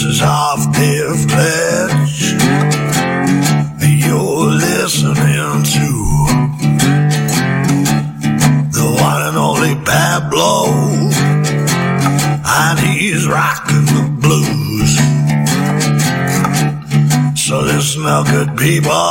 Is half Cliff Pledge. You're listening to the one and only Pablo, and he's rocking the blues. So listen up, good people.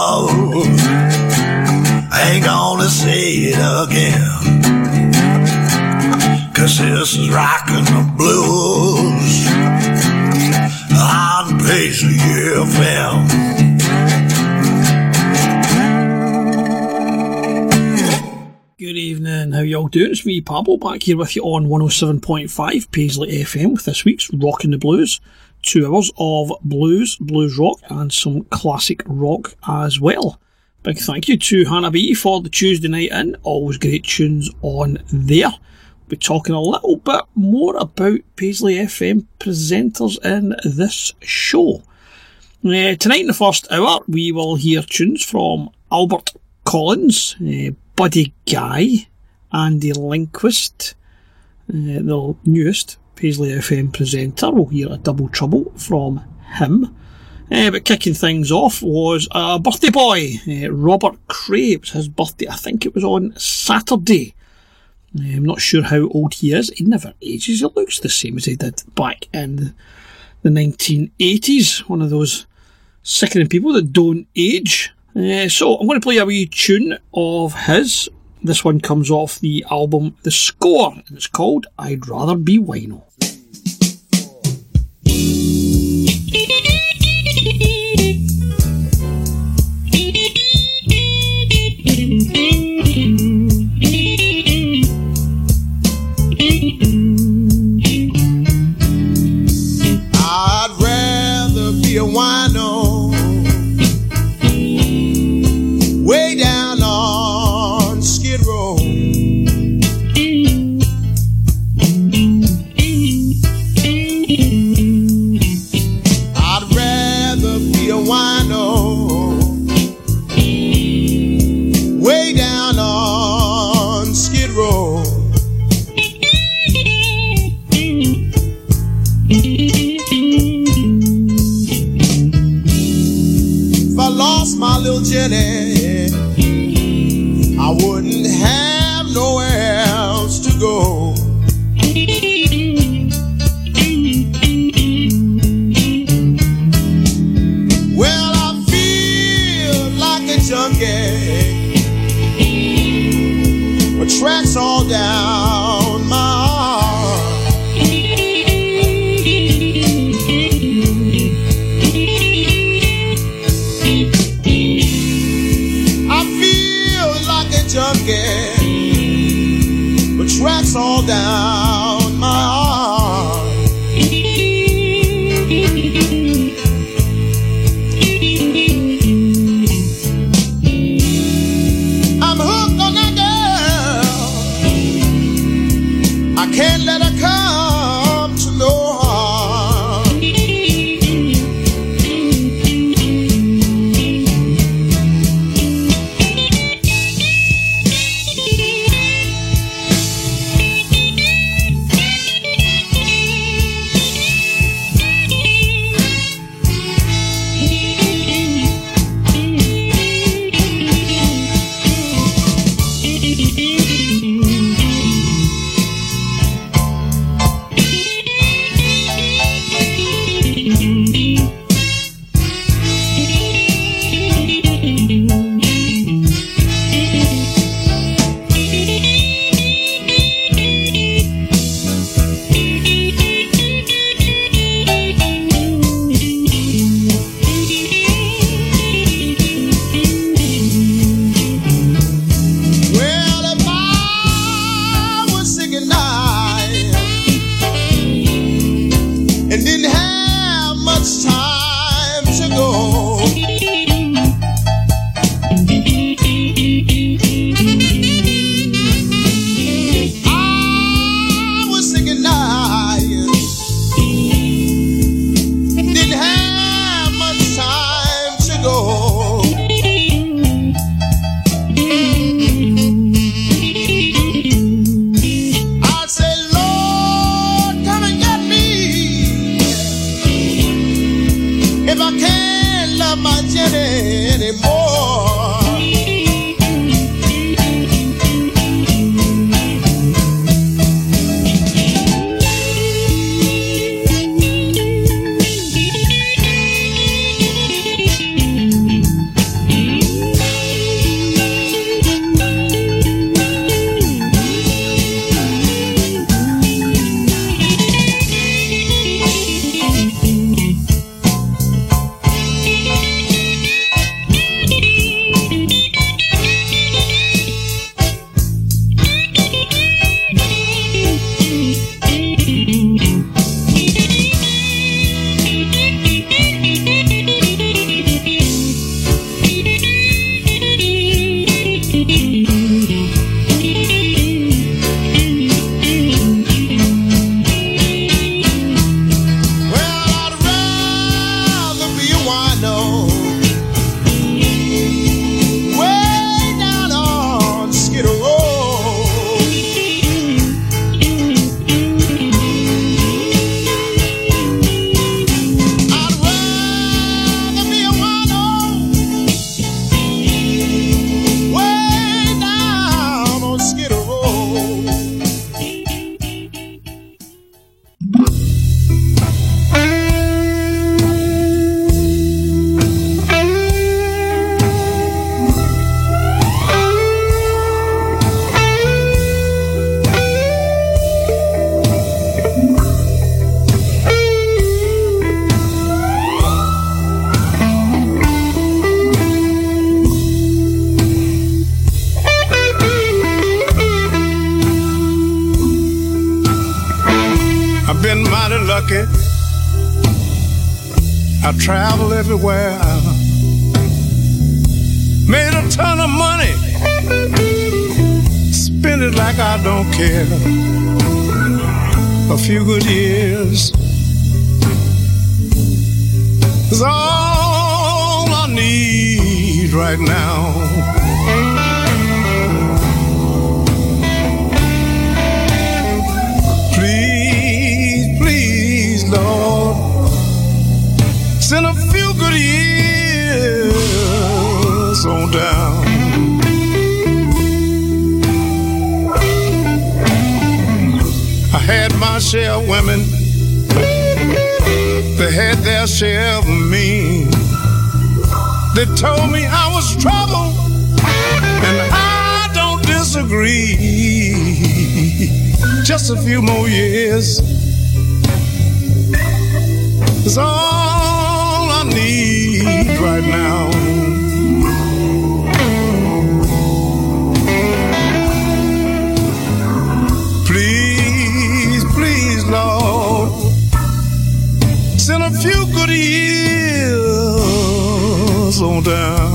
Doing? It's me, Pablo, back here with you on 107.5 Paisley FM with this week's Rockin' the Blues. Two hours of blues, blues rock, and some classic rock as well. Big thank you to Hannah B for the Tuesday night in. Always great tunes on there. We'll be talking a little bit more about Paisley FM presenters in this show. Uh, tonight in the first hour, we will hear tunes from Albert Collins, uh, Buddy Guy, Andy Lindquist, uh, the newest Paisley FM presenter. We'll hear a double trouble from him. Uh, but kicking things off was a birthday boy, uh, Robert Cray. His birthday, I think it was on Saturday. Uh, I'm not sure how old he is. He never ages. He looks the same as he did back in the 1980s. One of those sickening people that don't age. Uh, so I'm going to play a wee tune of his. This one comes off the album The Score, and it's called I'd Rather Be Wino. Like I don't care. A few good years is all I need right now. in a few good years on down. Had my share of women, they had their share of me. They told me I was trouble, and I don't disagree. Just a few more years. It's all I need right now. Years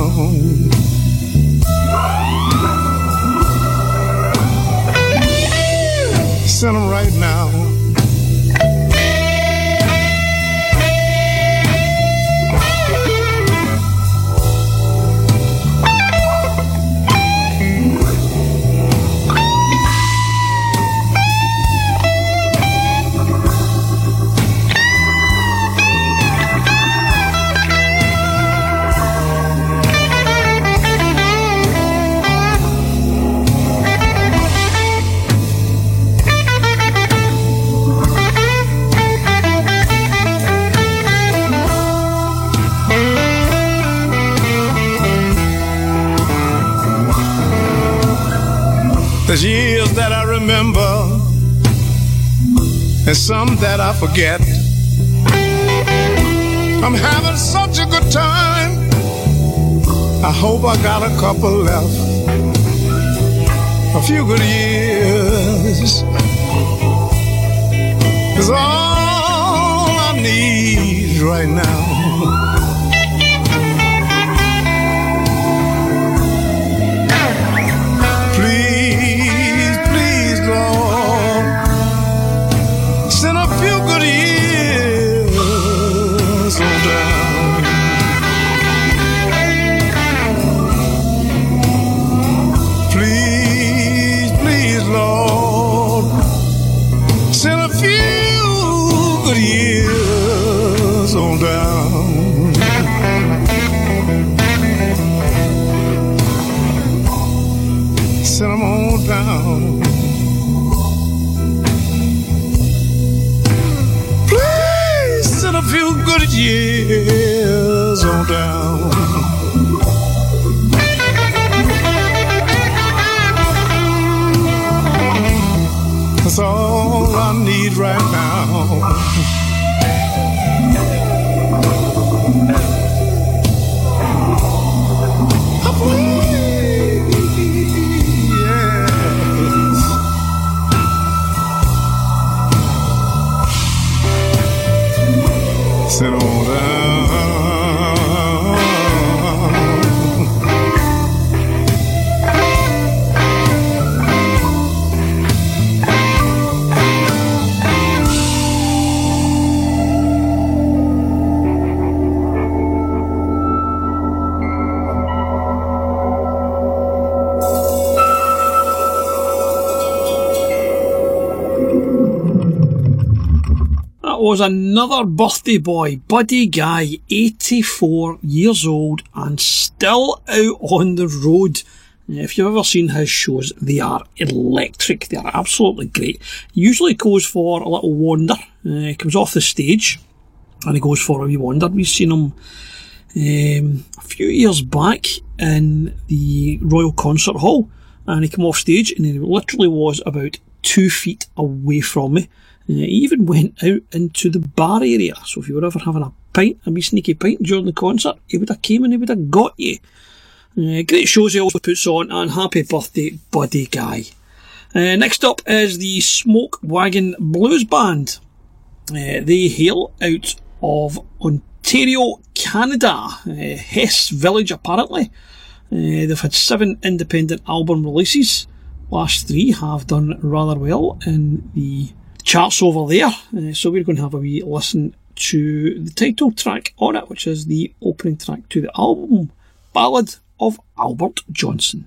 and some that I forget. I'm having such a good time. I hope I got a couple left. A few good years is all I need right now. sit on down. Was another birthday boy, Buddy Guy, 84 years old and still out on the road. If you've ever seen his shows, they are electric. They are absolutely great. He usually goes for a little wander. Uh, he comes off the stage and he goes for a wee wander. We've seen him um, a few years back in the Royal Concert Hall and he came off stage and he literally was about two feet away from me uh, he even went out into the bar area. So if you were ever having a pint, a wee sneaky pint during the concert, he would have came and he would have got you. Uh, great shows he also puts on, and happy birthday, Buddy Guy. Uh, next up is the Smoke Wagon Blues Band. Uh, they hail out of Ontario, Canada, Hess Village apparently. They've had seven independent album releases. Last three have done rather well in the charts over there. Uh, so we're going to have a wee listen to the title track on it, which is the opening track to the album, Ballad of Albert Johnson.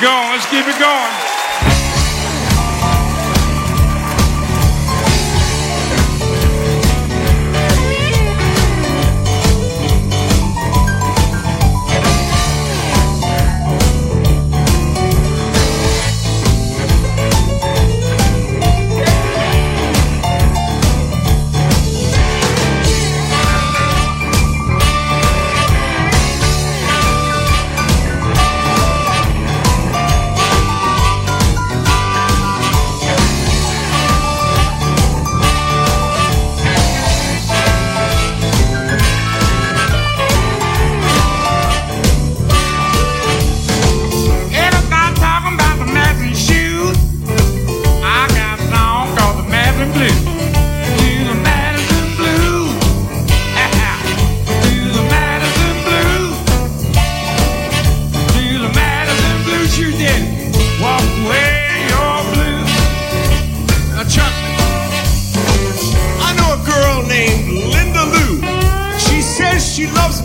going. Let's keep it going.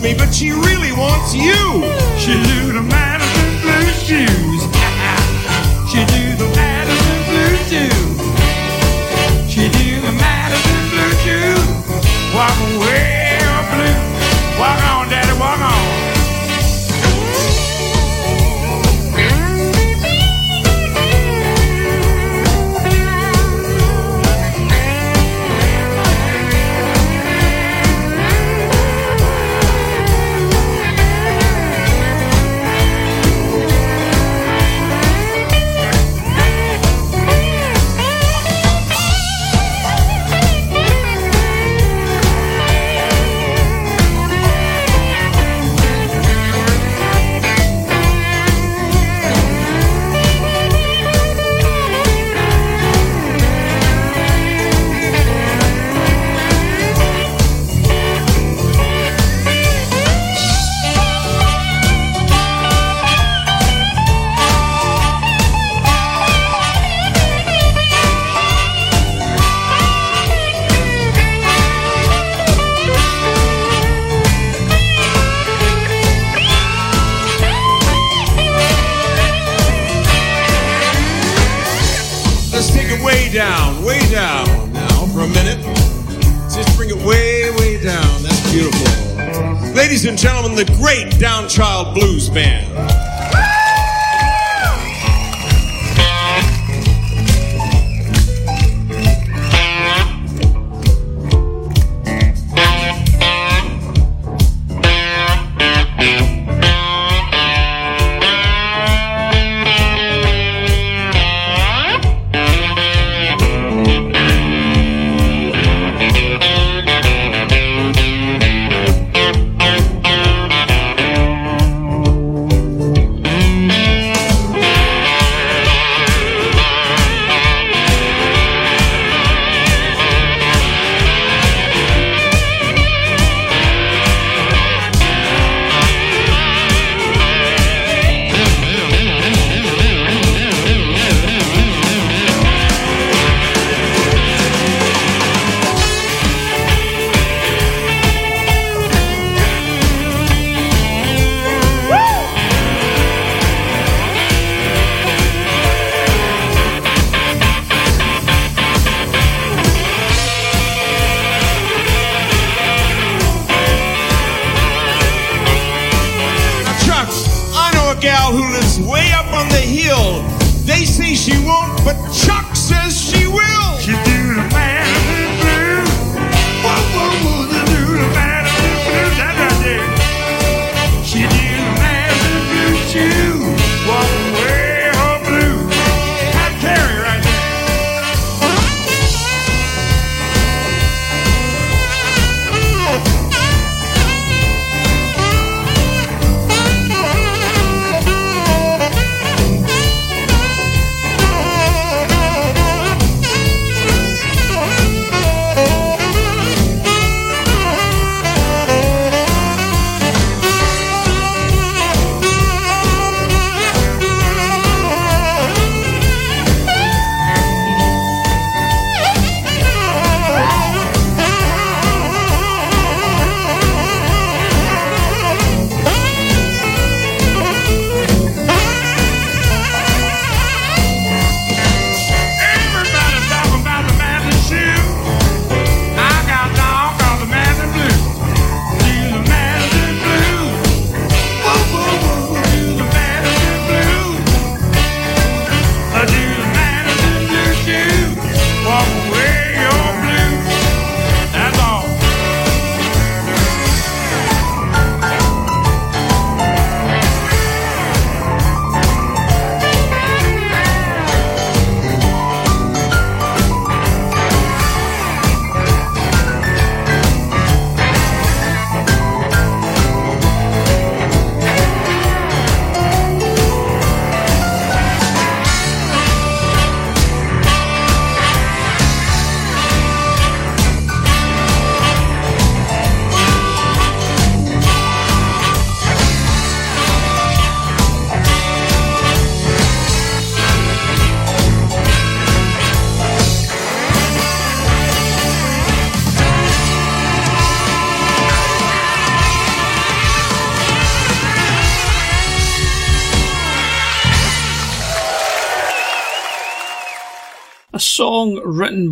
me, but she really wants you. She's in a man of blue shoes.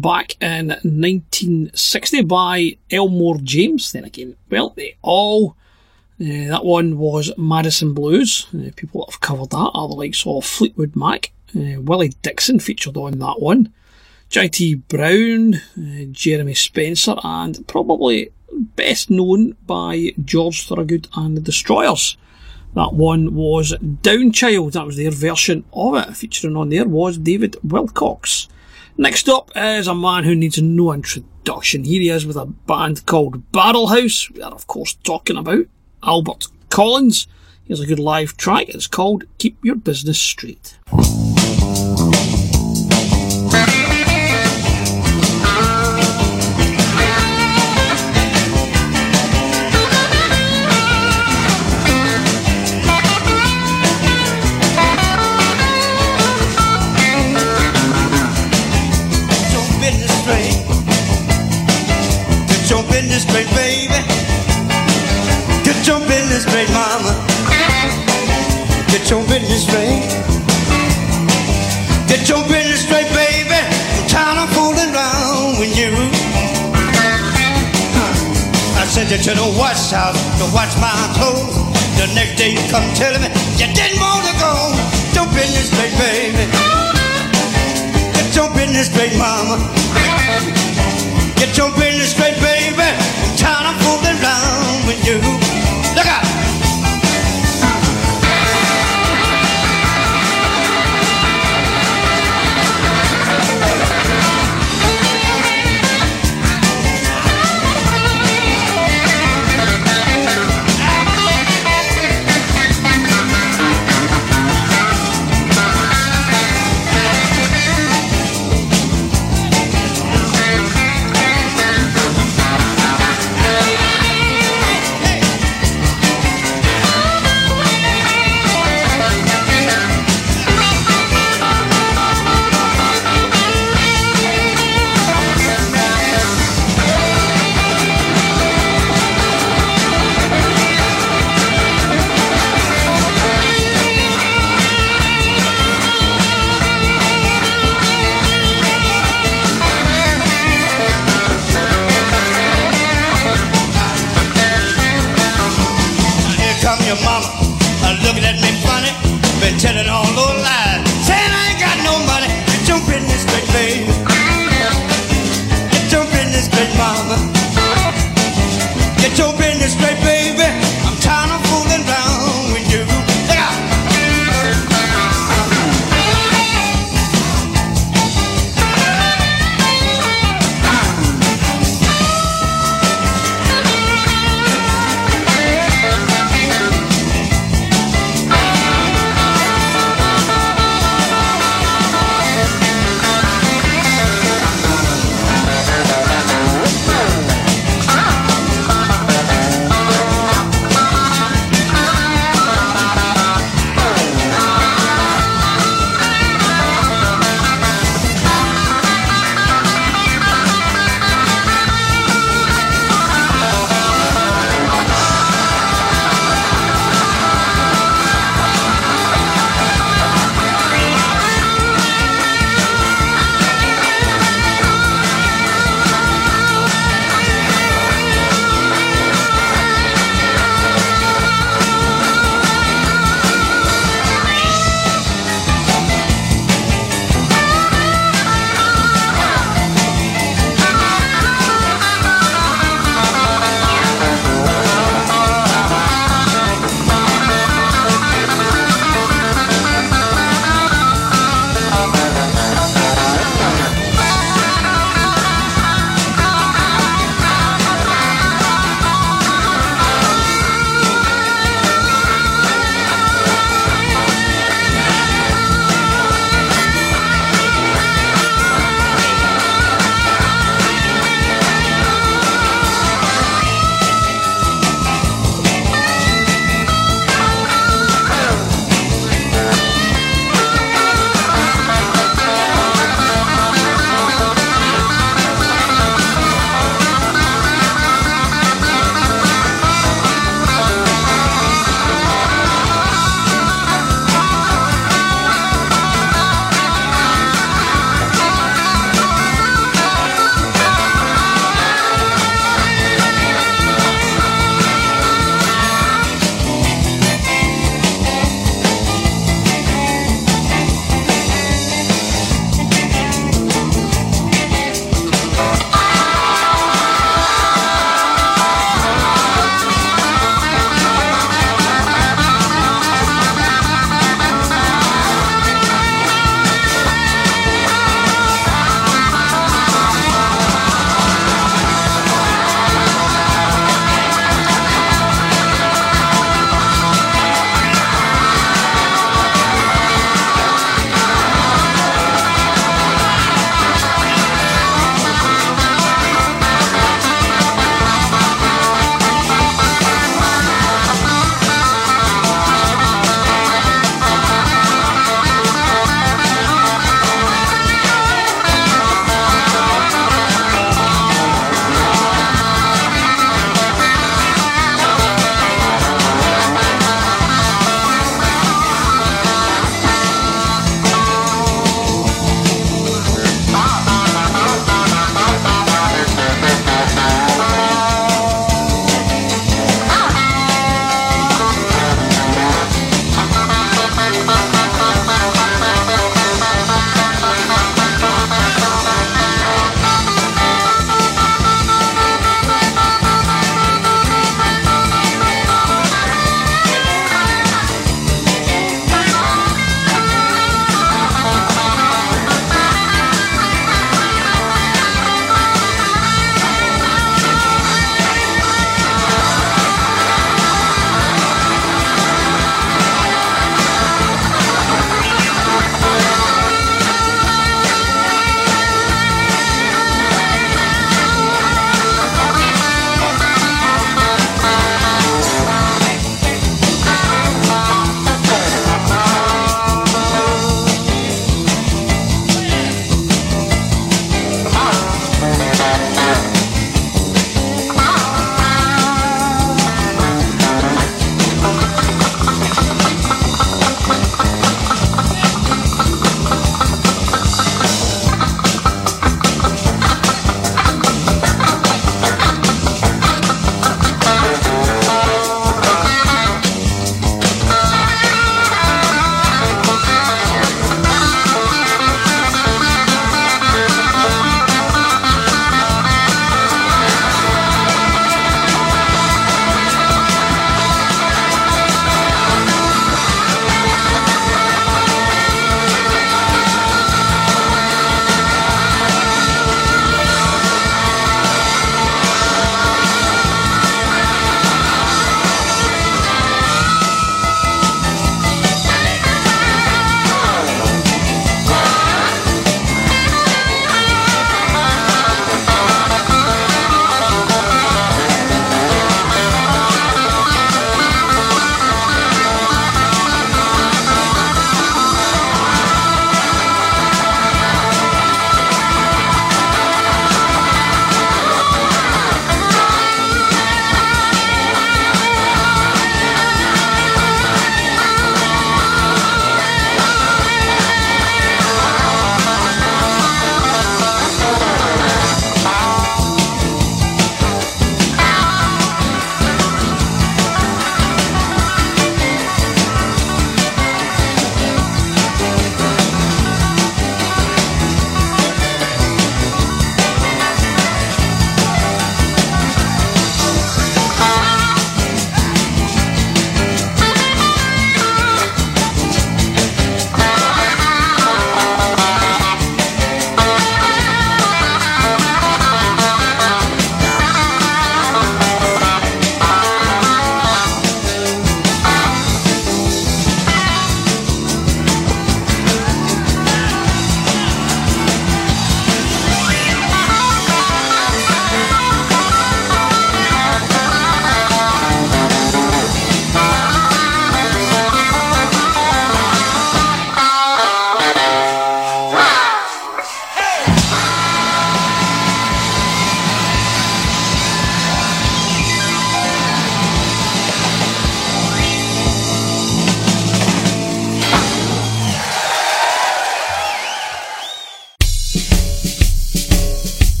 Back in 1960 by Elmore James. Then again, well, they all. Uh, that one was Madison Blues. Uh, people that have covered that are the likes of Fleetwood Mac. Uh, Willie Dixon featured on that one. J.T. Brown, Jeremy Spencer, and probably best known by George Thorogood and the Destroyers. That one was Downchild, that was their version of it. Featuring on there was David Wilcox. Next up is a man who needs no introduction. Here he is with a band called Barrelhouse. We are, of course, talking about Albert Collins. Here's a good live track. It's called Keep Your Business Straight. To the wash house to wash my clothes. The next day you come telling me you didn't want to go. Get your business straight, baby. Get your business straight, mama. Get your business straight, baby. I'm tired of fooling around with you.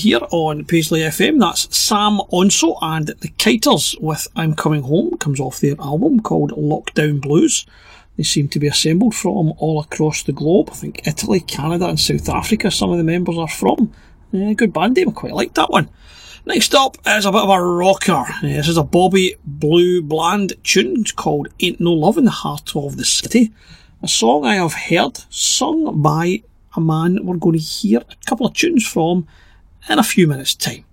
Here on Paisley FM. That's Sam Onso and the Kiters with I'm Coming Home. Comes off their album called Lockdown Blues. They seem to be assembled from all across the globe. I think Italy, Canada, and South Africa, some of the members are from. Yeah, good band name, I quite like that one. Next up is a bit of a rocker. Eh, this is a Bobby Blue Bland tune called Ain't No Love in the Heart of the City. A song I have heard sung by a man we're going to hear a couple of tunes from in a few minutes' time.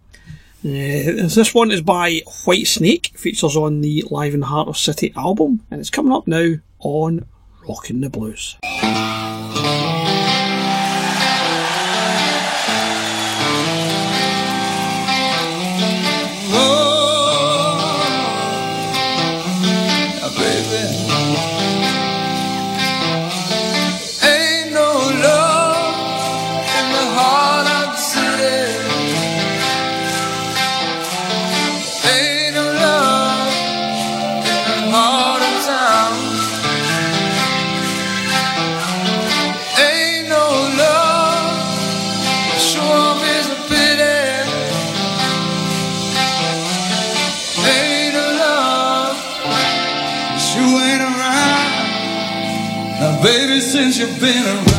Uh, this one is by Whitesnake, features on the Live in Heart of City album, and it's coming up now on Rockin' the Blues. You've been around.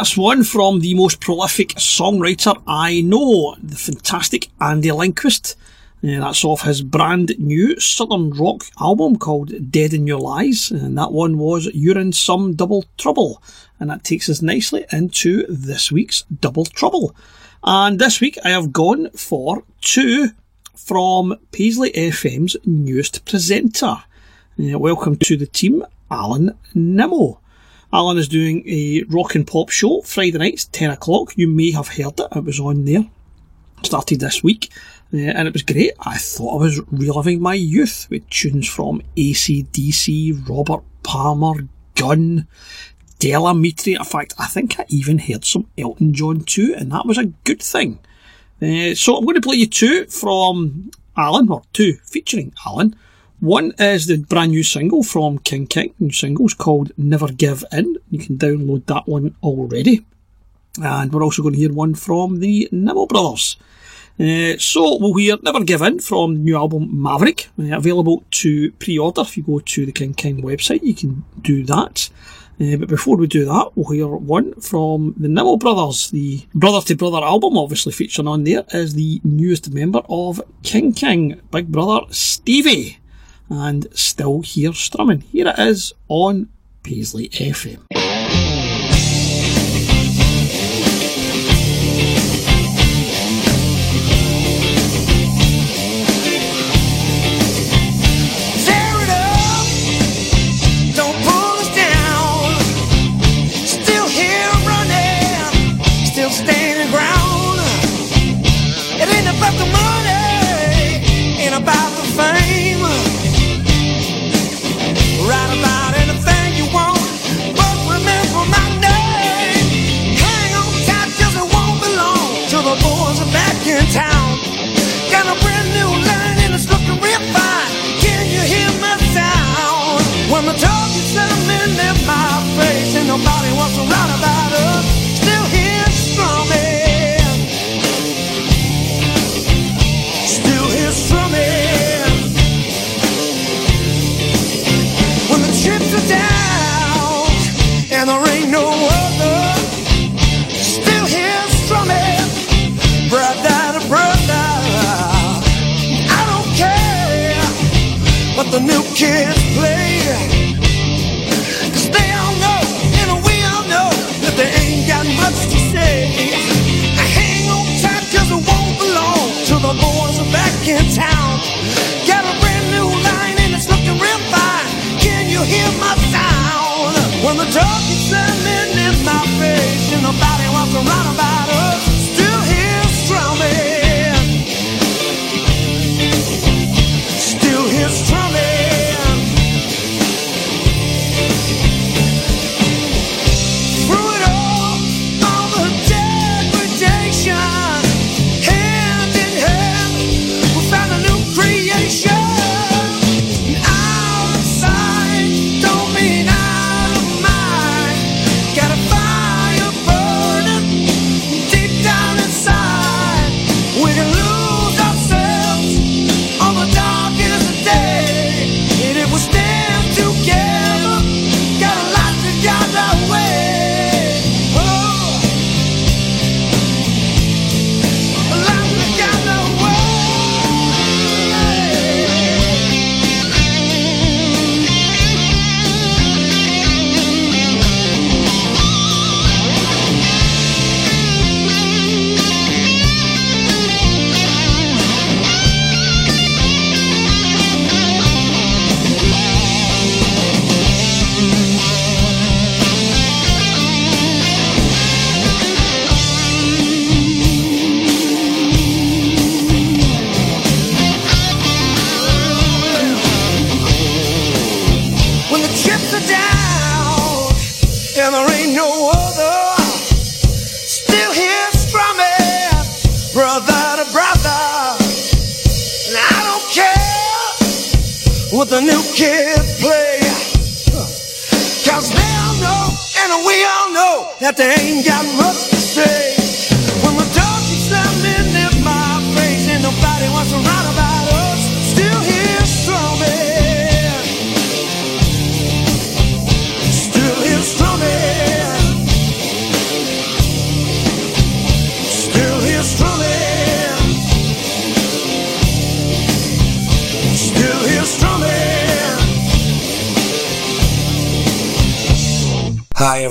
That's one from the most prolific songwriter I know, the fantastic Andy Lindquist. Uh, that's off his brand new Southern rock album called Dead in Your Lies, and that one was You're in Some Double Trouble. And that takes us nicely into this week's Double Trouble. And this week I have gone for two from Paisley FM's newest presenter. Uh, welcome to the team, Alan Nimmo. Alan is doing a rock and pop show Friday nights, 10 o'clock. You may have heard it, it was on there. Started this week, uh, and it was great. I thought I was reliving my youth with tunes from ACDC, Robert Palmer, Gun, Del Amitri. In fact, I think I even heard some Elton John too, and that was a good thing. Uh, so I'm going to play you two from Alan, or two featuring Alan. One is the brand new single from King King. New single's called Never Give In. You can download that one already. And we're also going to hear one from the Nimmo Brothers. Uh, so we'll hear Never Give In from new album Maverick, uh, available to pre-order. If you go to the King King website, you can do that. Uh, but before we do that, we'll hear one from the Nimmo Brothers. The Brother to Brother album, obviously featuring on there, is the newest member of King King, Big Brother Stevie and still here strumming. Here it is on Paisley FM. The new kids play. Cause they all know, and we all know, that they ain't got much to say. I hang on tight cause it won't be till the boys are back in town. Got a brand new line and it's looking real fine. Can you hear my sound? When the talk is slamming in my face and nobody wants to run about us, still here strumming. Still strumming.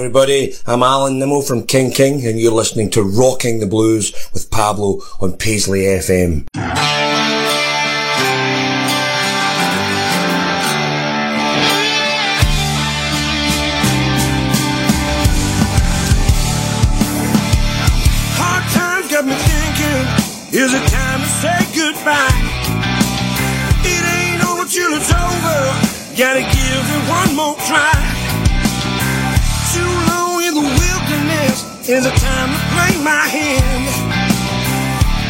everybody. I'm Alan Nimmo from King King, and you're listening to Rocking the Blues with Pablo on Paisley FM. Hard times got me thinking: Is it time to say goodbye? It ain't over till it's over. Gotta is a time to play my hand.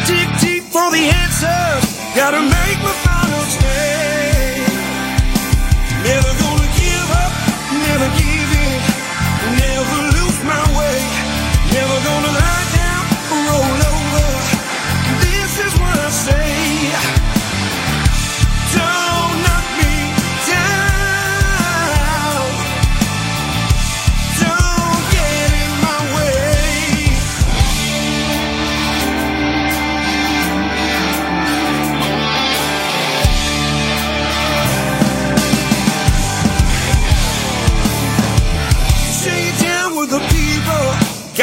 Dig deep for the answers. Gotta make my.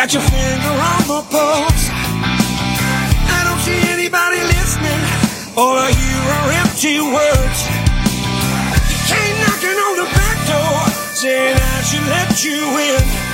Got your finger on the pulse. I don't see anybody listening. All I hear are empty words. You came knocking on the back door, saying I should let you in.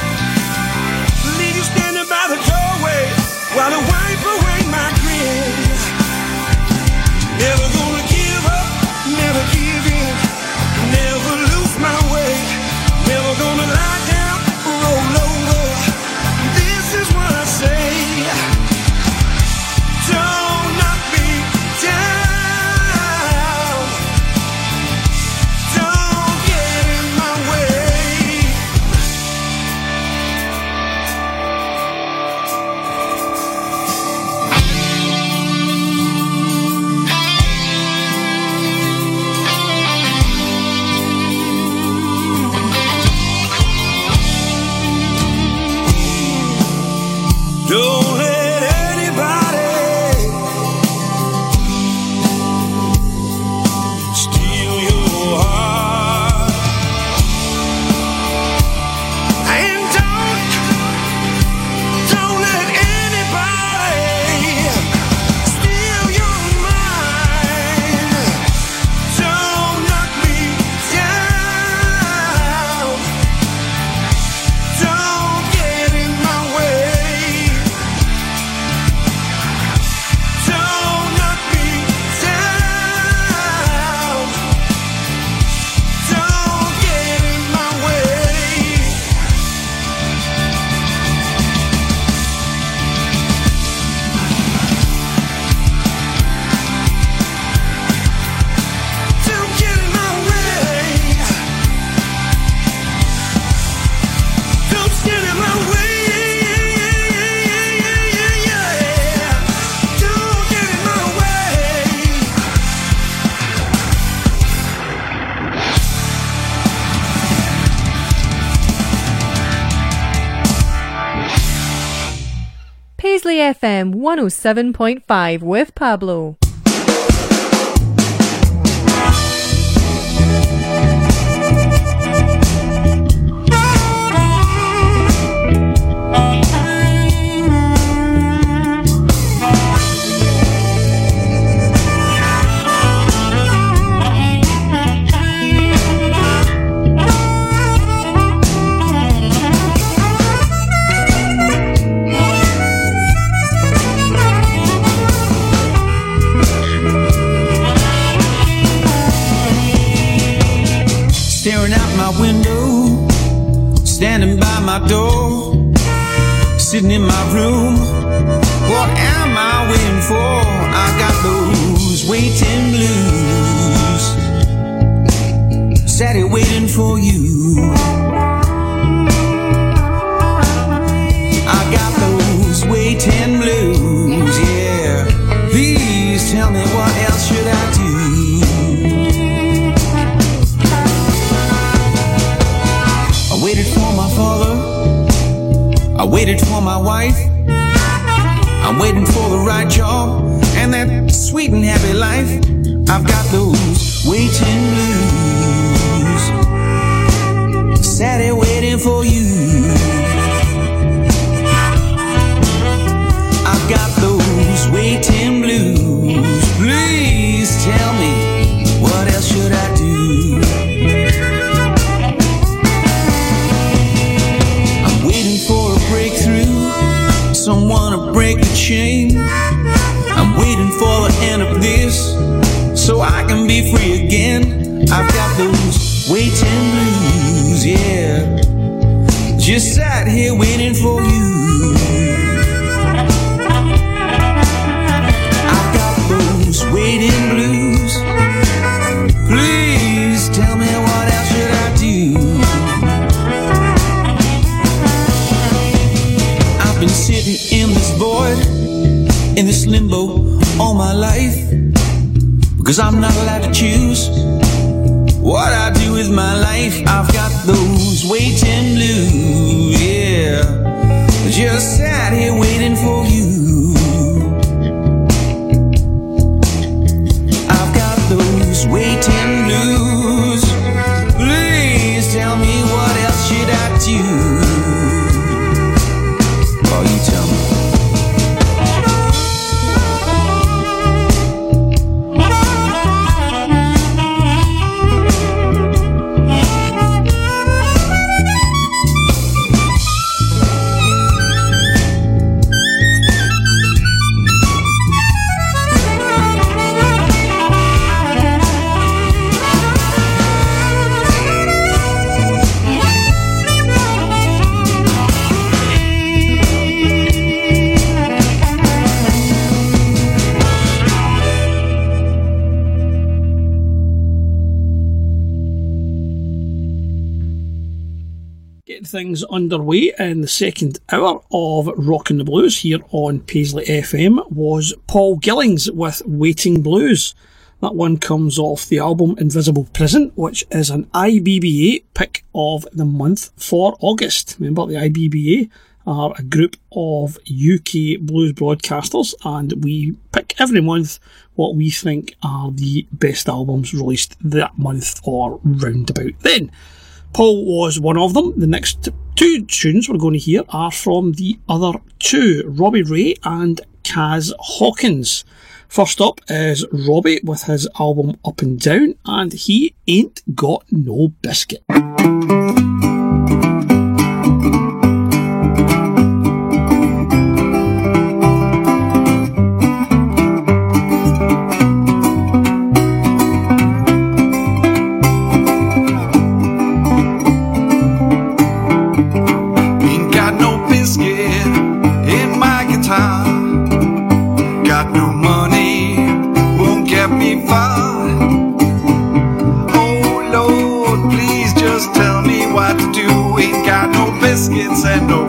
107.5 with Pablo. Second hour of Rockin' the Blues here on Paisley FM was Paul Gillings with Waiting Blues. That one comes off the album Invisible Prison, which is an IBBA pick of the month for August. Remember, the IBBA are a group of UK blues broadcasters, and we pick every month what we think are the best albums released that month or roundabout then. Paul was one of them. The next two tunes we're going to hear are from the other two, Robbie Ray and Kaz Hawkins. First up is Robbie with his album Up and Down, and he ain't got no biscuit. Biscuits and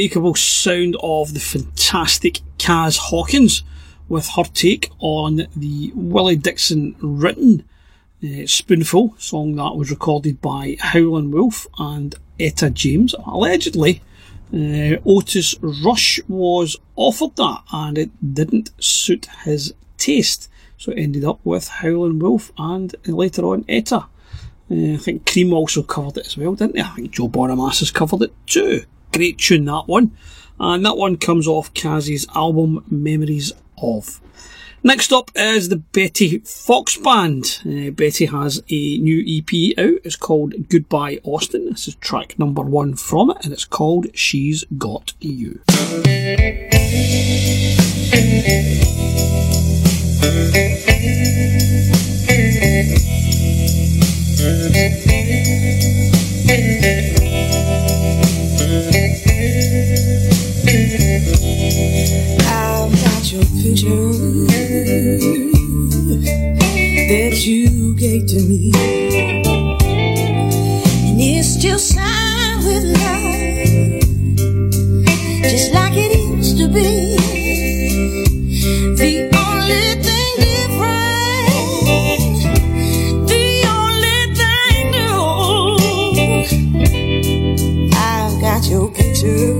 unmistakable sound of the fantastic Kaz Hawkins with her take on the Willie Dixon written uh, Spoonful song that was recorded by Howlin' Wolf and Etta James. Allegedly, uh, Otis Rush was offered that and it didn't suit his taste. So it ended up with Howlin' Wolf and later on Etta. Uh, I think Cream also covered it as well, didn't they? I think Joe Bonamassa has covered it too. Great tune, that one. And that one comes off Kaz's album Memories of. Next up is the Betty Fox Band. Uh, Betty has a new EP out. It's called Goodbye Austin. This is track number one from it, and it's called She's Got You. Got that you gave to me, and it's still signed with love, just like it used to be. The only thing different, the only thing new, I've got your picture.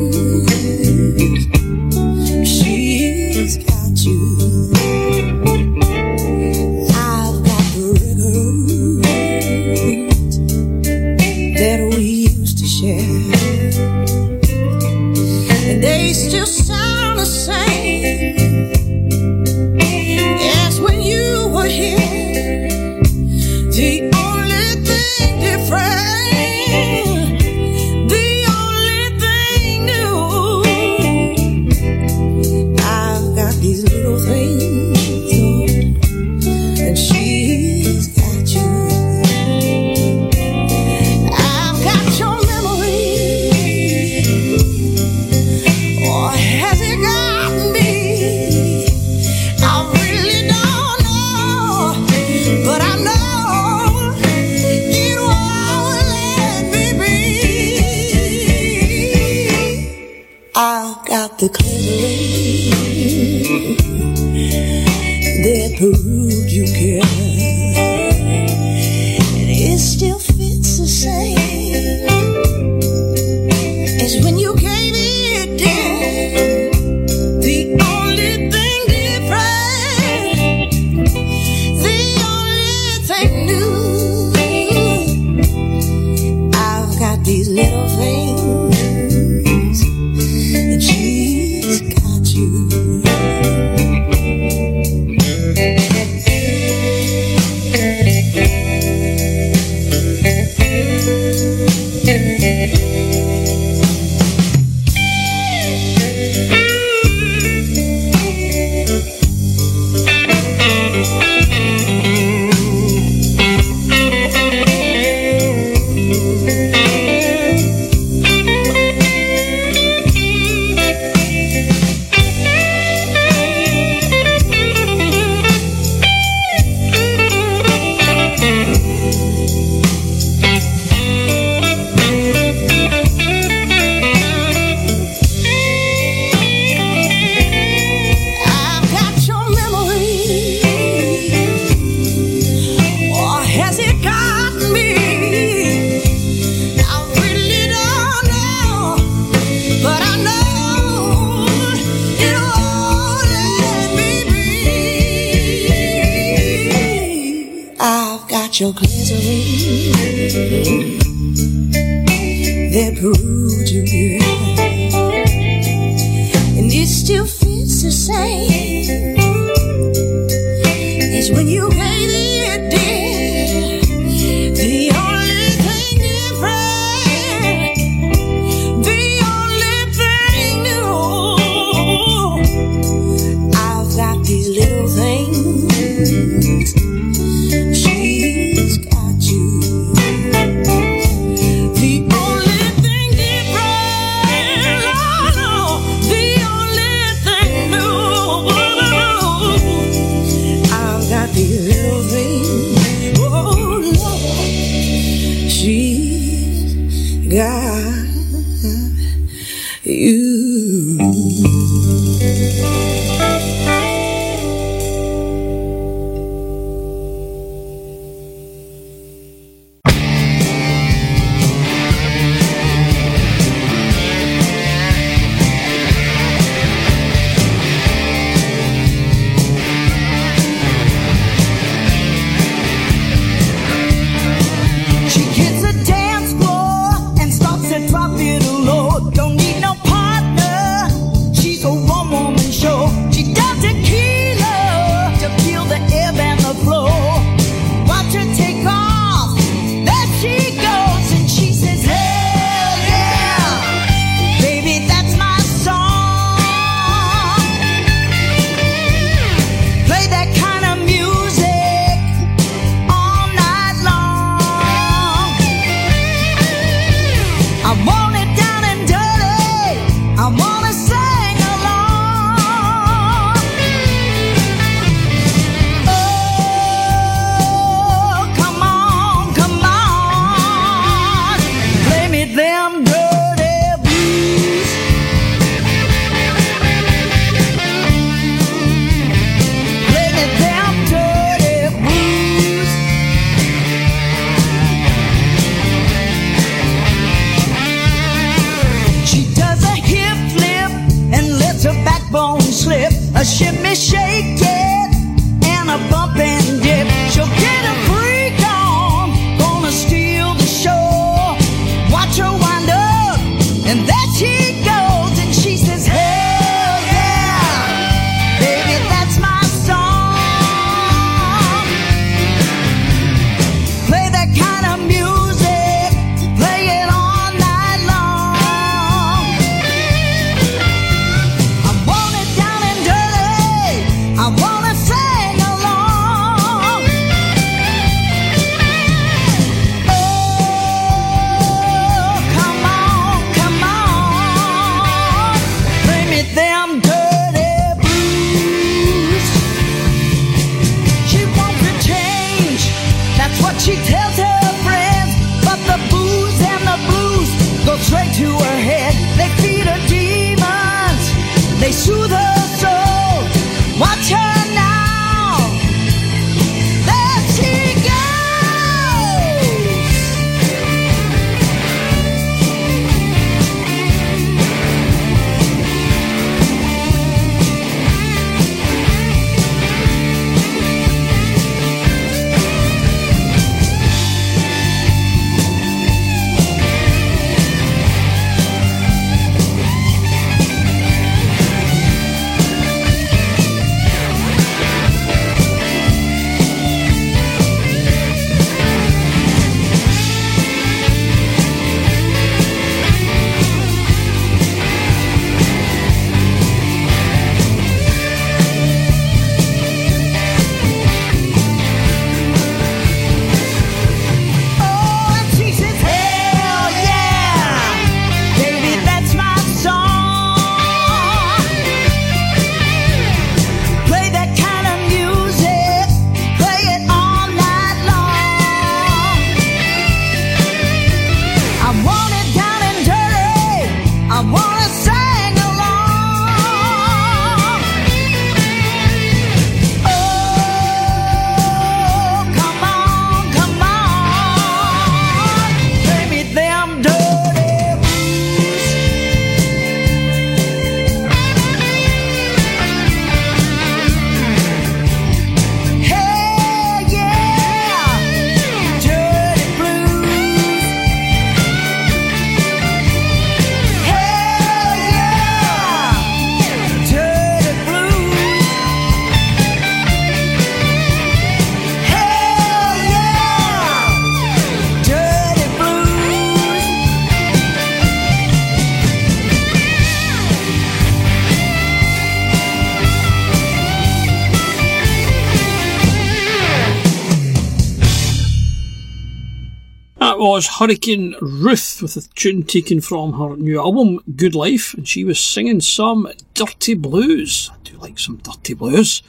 Was Hurricane Ruth with a tune taken from her new album, Good Life, and she was singing some dirty blues. I do like some dirty blues.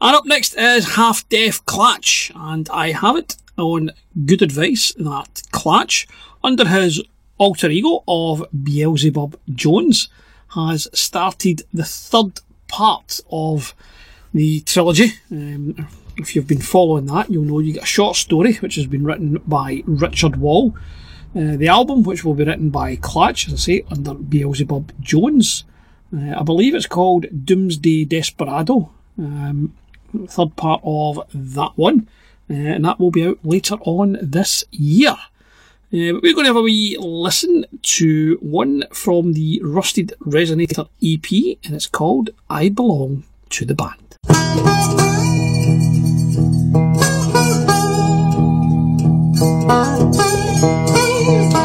And up next is Half Deaf Clatch, and I have it on good advice that Clatch, under his alter ego of Beelzebub Jones, has started the third part of the trilogy. Um, if you've been following that, you'll know you get a short story which has been written by Richard Wall. Uh, the album, which will be written by Clatch, as I say, under Beelzebub Jones. Uh, I believe it's called Doomsday Desperado. Um, third part of that one. Uh, and that will be out later on this year. Uh, we're going to have a wee listen to one from the Rusted Resonator EP, and it's called I Belong to the Band. Hallelujah,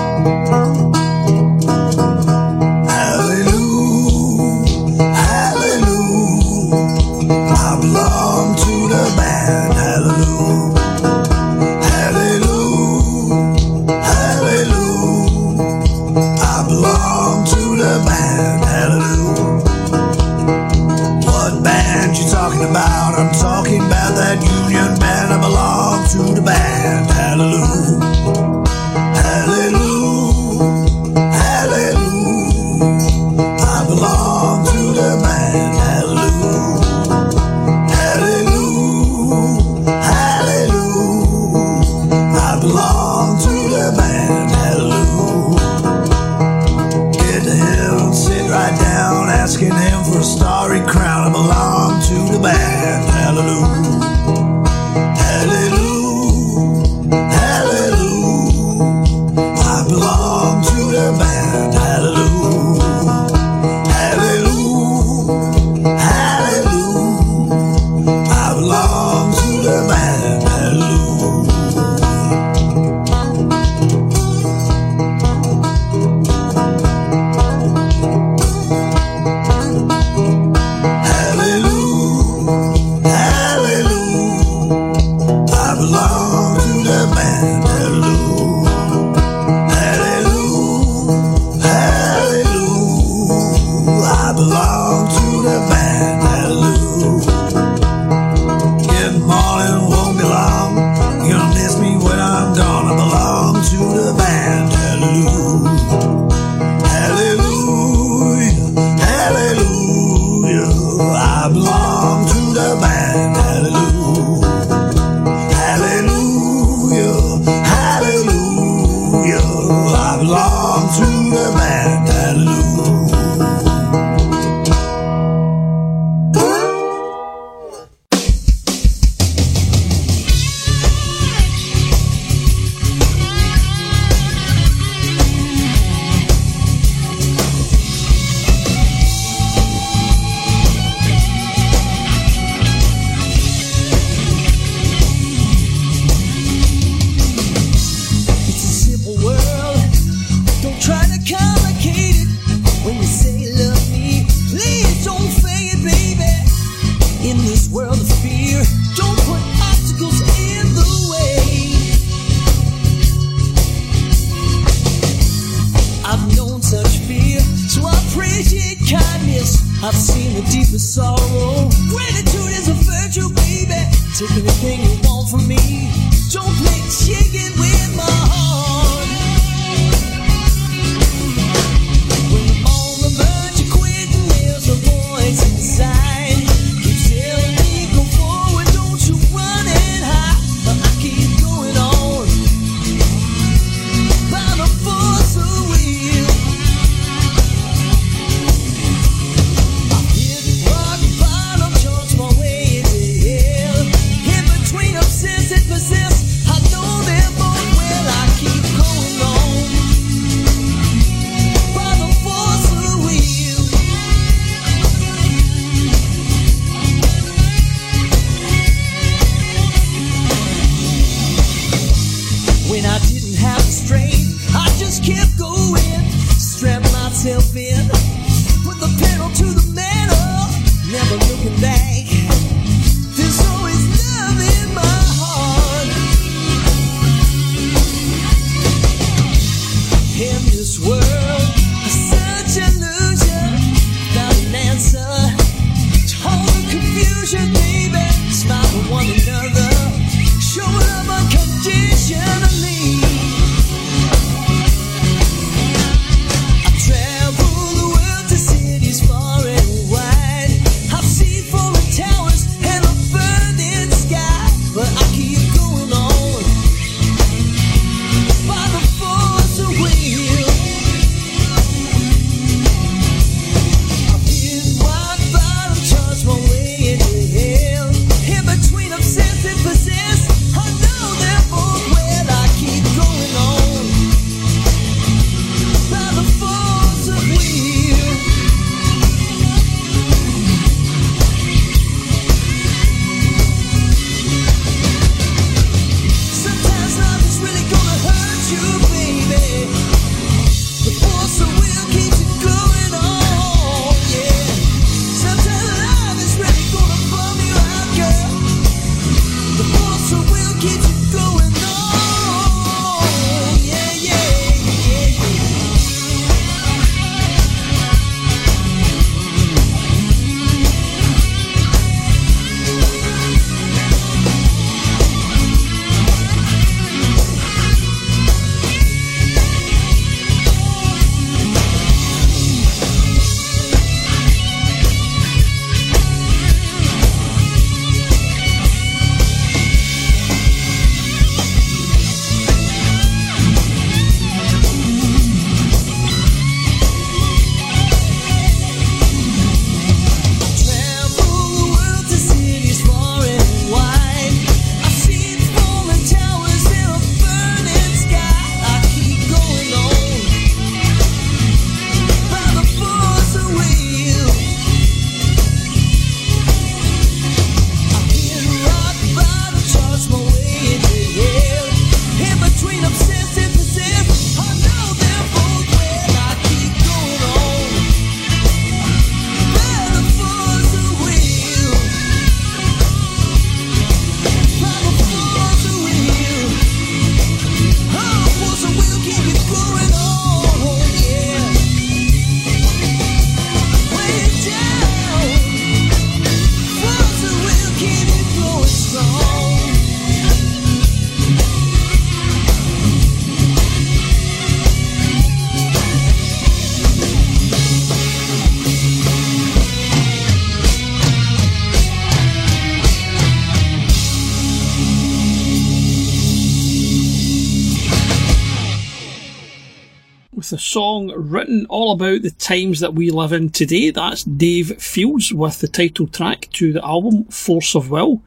song written all about the times that we live in today. That's Dave Fields with the title track to the album Force of Will.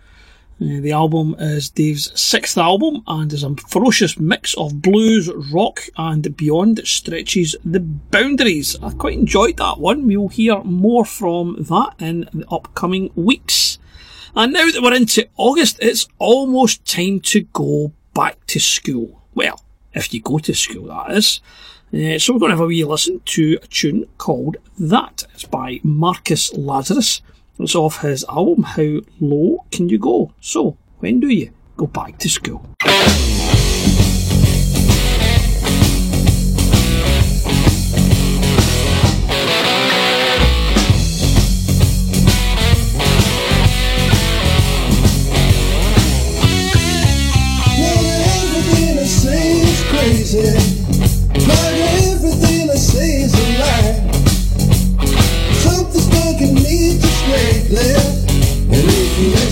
Uh, the album is Dave's sixth album and is a ferocious mix of blues, rock, and beyond that stretches the boundaries. I quite enjoyed that one. We'll hear more from that in the upcoming weeks. And now that we're into August, it's almost time to go back to school. Well, if you go to school, that is. Uh, so we're going to have a wee listen to a tune called That. It's by Marcus Lazarus. It's off his album How Low Can You Go? So, when do you go back to school?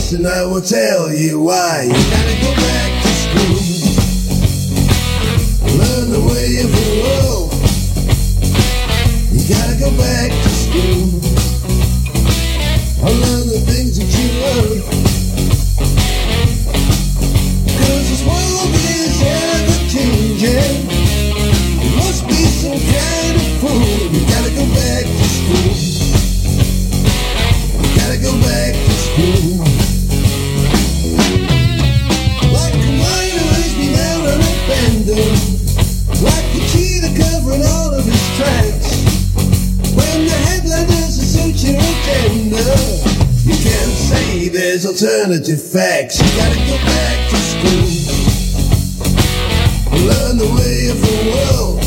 twice, and I will tell you why. You gotta go back to school, learn the way of the world. You gotta go back to school, I'll learn the things that you love. Cause it's one there's alternative facts. You gotta go back to school. Learn the way of the world.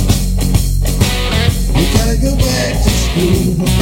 You gotta go back to school.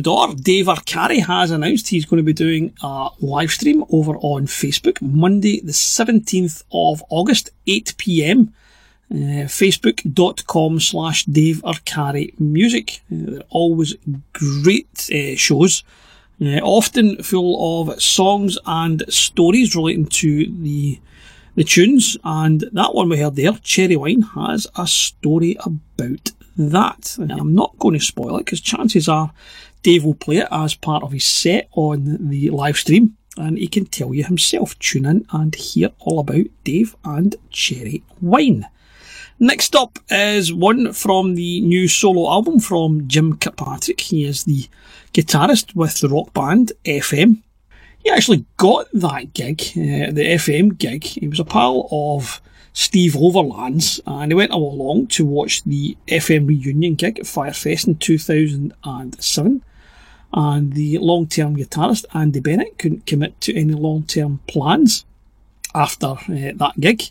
Dave Arcari has announced he's going to be doing a live stream over on Facebook Monday, the 17th of August, 8 pm. Uh, Facebook.com slash Dave Arcari Music. Uh, they're always great uh, shows, uh, often full of songs and stories relating to the the tunes, and that one we heard there, Cherry Wine, has a story about that. And I'm not going to spoil it because chances are Dave will play it as part of his set on the live stream, and he can tell you himself. Tune in and hear all about Dave and Cherry Wine. Next up is one from the new solo album from Jim Kirkpatrick. He is the guitarist with the rock band FM. He actually got that gig, uh, the FM gig. He was a pal of Steve Overland's and he went along to watch the FM reunion gig at Firefest in 2007. And the long term guitarist Andy Barnett couldn't commit to any long term plans after uh, that gig.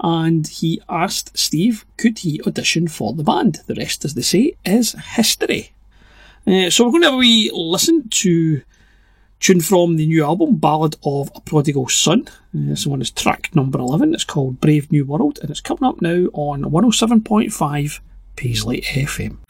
And he asked Steve, could he audition for the band? The rest, as they say, is history. Uh, so we're going to have a wee listen to tune from the new album, Ballad of a Prodigal Son. Uh, this one is track number 11. It's called Brave New World and it's coming up now on 107.5 Paisley FM.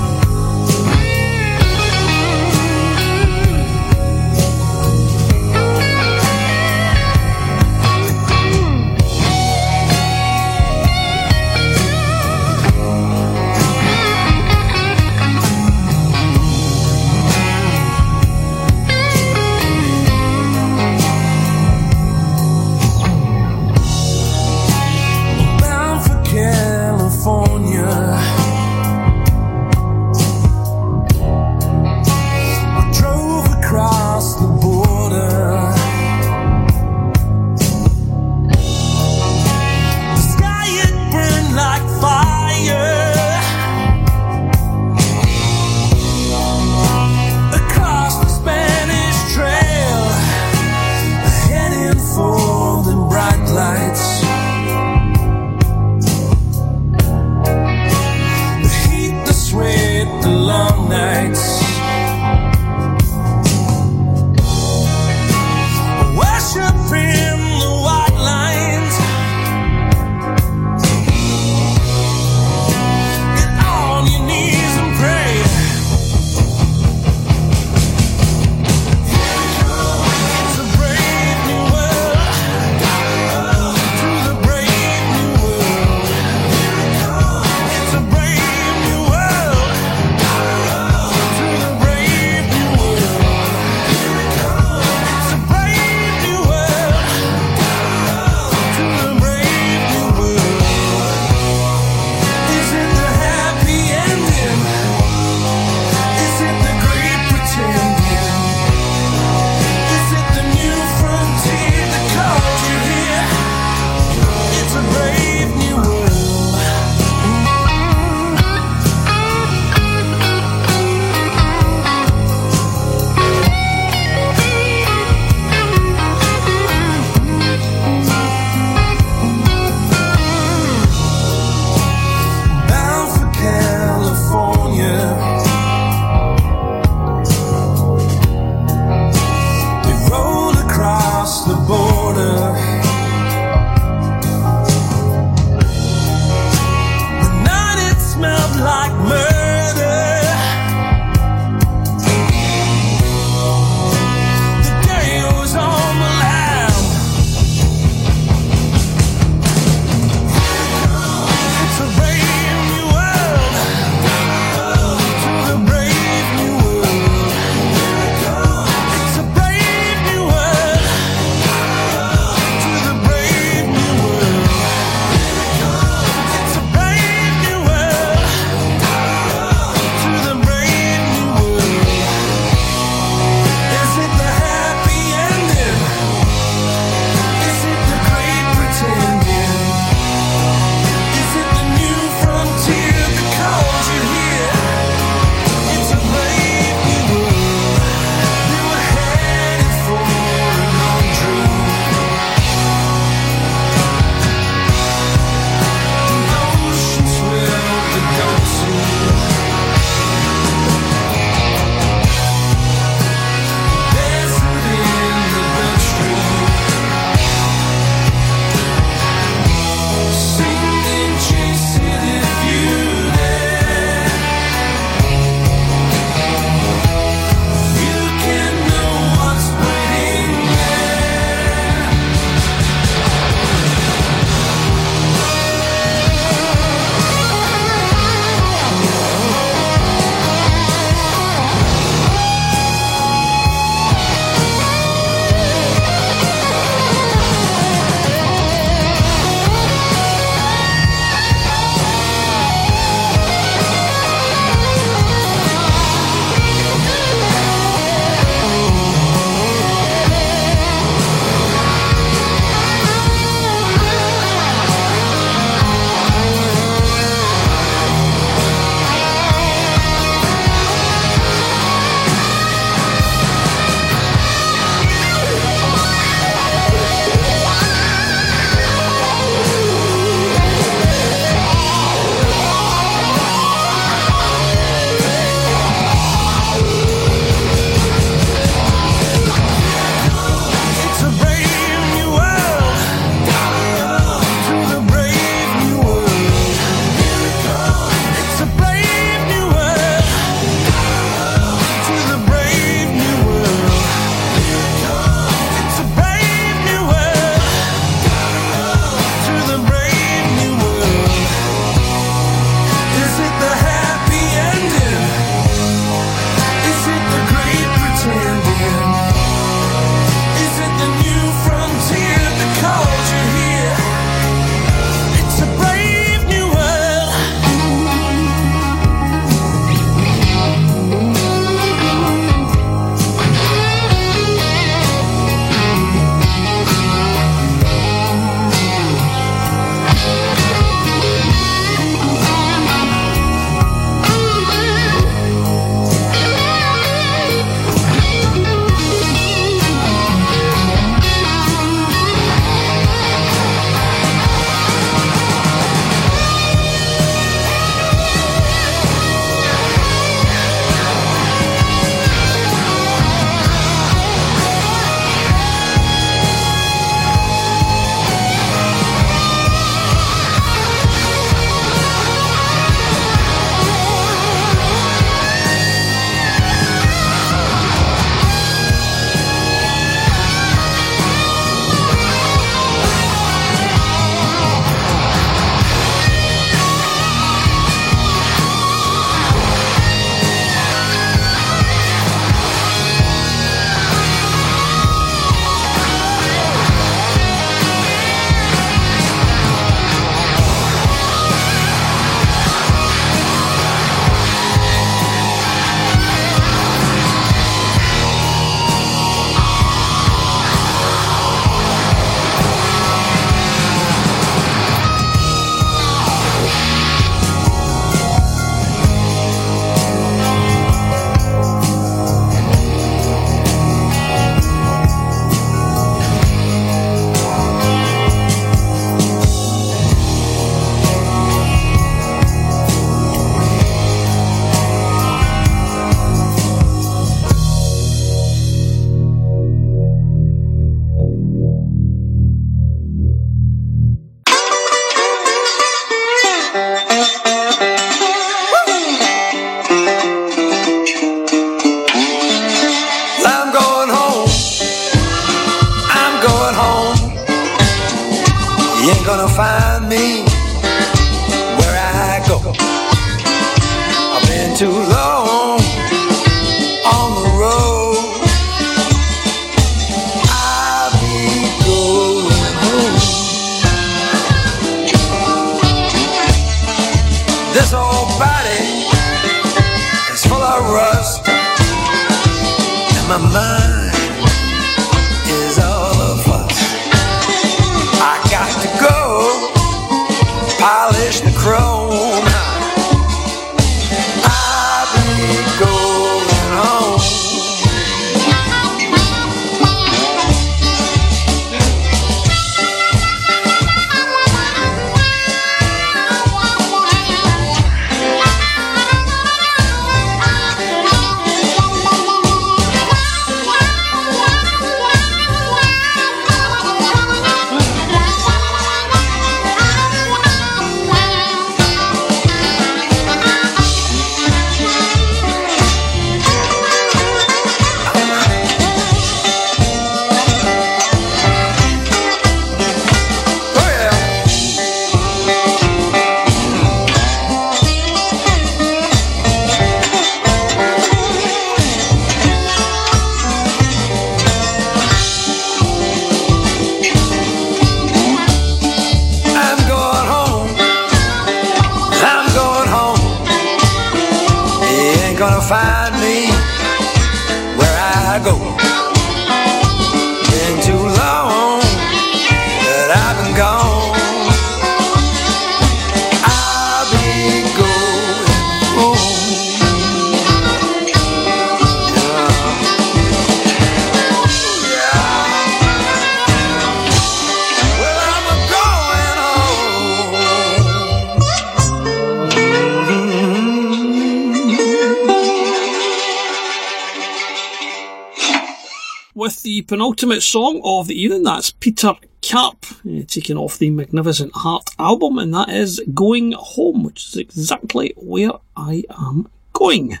The penultimate song of the evening, that's Peter Karp, uh, taking off the Magnificent Heart album, and that is Going Home, which is exactly where I am going.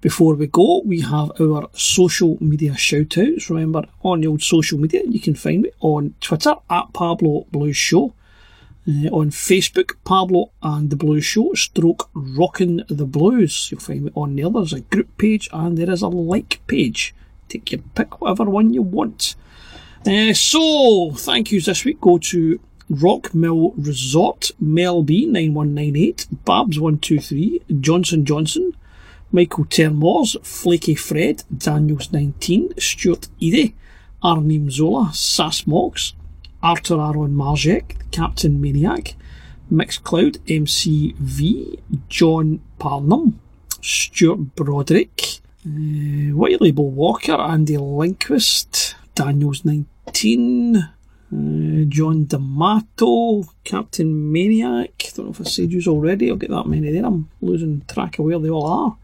Before we go, we have our social media shout outs. Remember, on the old social media, you can find me on Twitter at Pablo Blues Show, uh, on Facebook, Pablo and the Blues Show, stroke Rockin' the Blues. You'll find me on there. There's a group page and there is a like page. Take your pick, whatever one you want. Uh, so, thank yous this week go to Rock Mill Resort, Mel B 9198, Babs123, Johnson Johnson, Michael Termors, Flaky Fred, Daniels 19, Stuart Edie, Arnim Zola, Sass Mox, Arthur Aaron Marjek, Captain Maniac, Mixcloud, MCV, John Parnham, Stuart Broderick, uh, White Label Walker, Andy Linquist, Daniels 19, uh, John D'Amato, Captain Maniac. Don't know if I said yous already. I'll get that many there. I'm losing track of where they all are.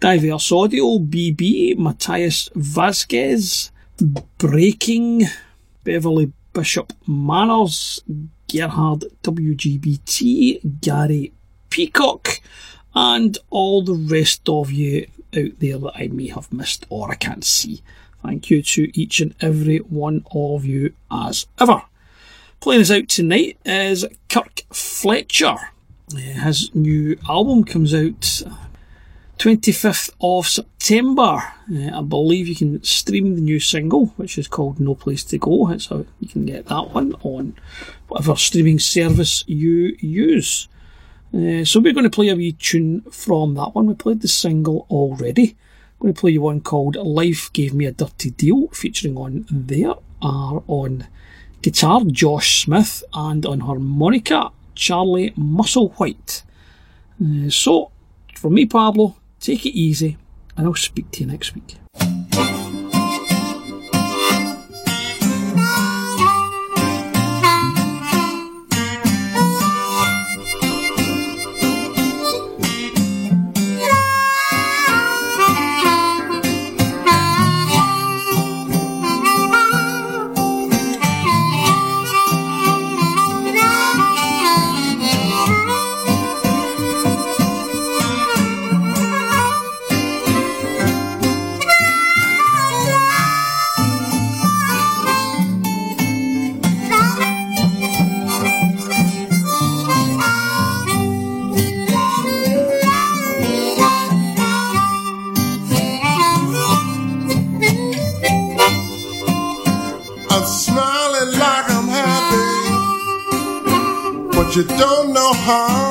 Diverse Audio, BB, Matthias Vasquez, Breaking, Beverly Bishop Manners, Gerhard WGBT, Gary Peacock, and all the rest of you out there that I may have missed or I can't see. Thank you to each and every one of you as ever. Playing us out tonight is Kirk Fletcher. Uh, His new album comes out 25th of September. Uh, I believe you can stream the new single, which is called No Place to Go. So you can get that one on whatever streaming service you use. Uh, so we're going to play a wee tune from that one. We played the single already. I'm going to play you one called Life Gave Me a Dirty Deal, featuring on there are on guitar Josh Smith and on harmonica Charlie Musselwhite. Uh, so, from me, Pablo, take it easy, and I'll speak to you next week. You don't know how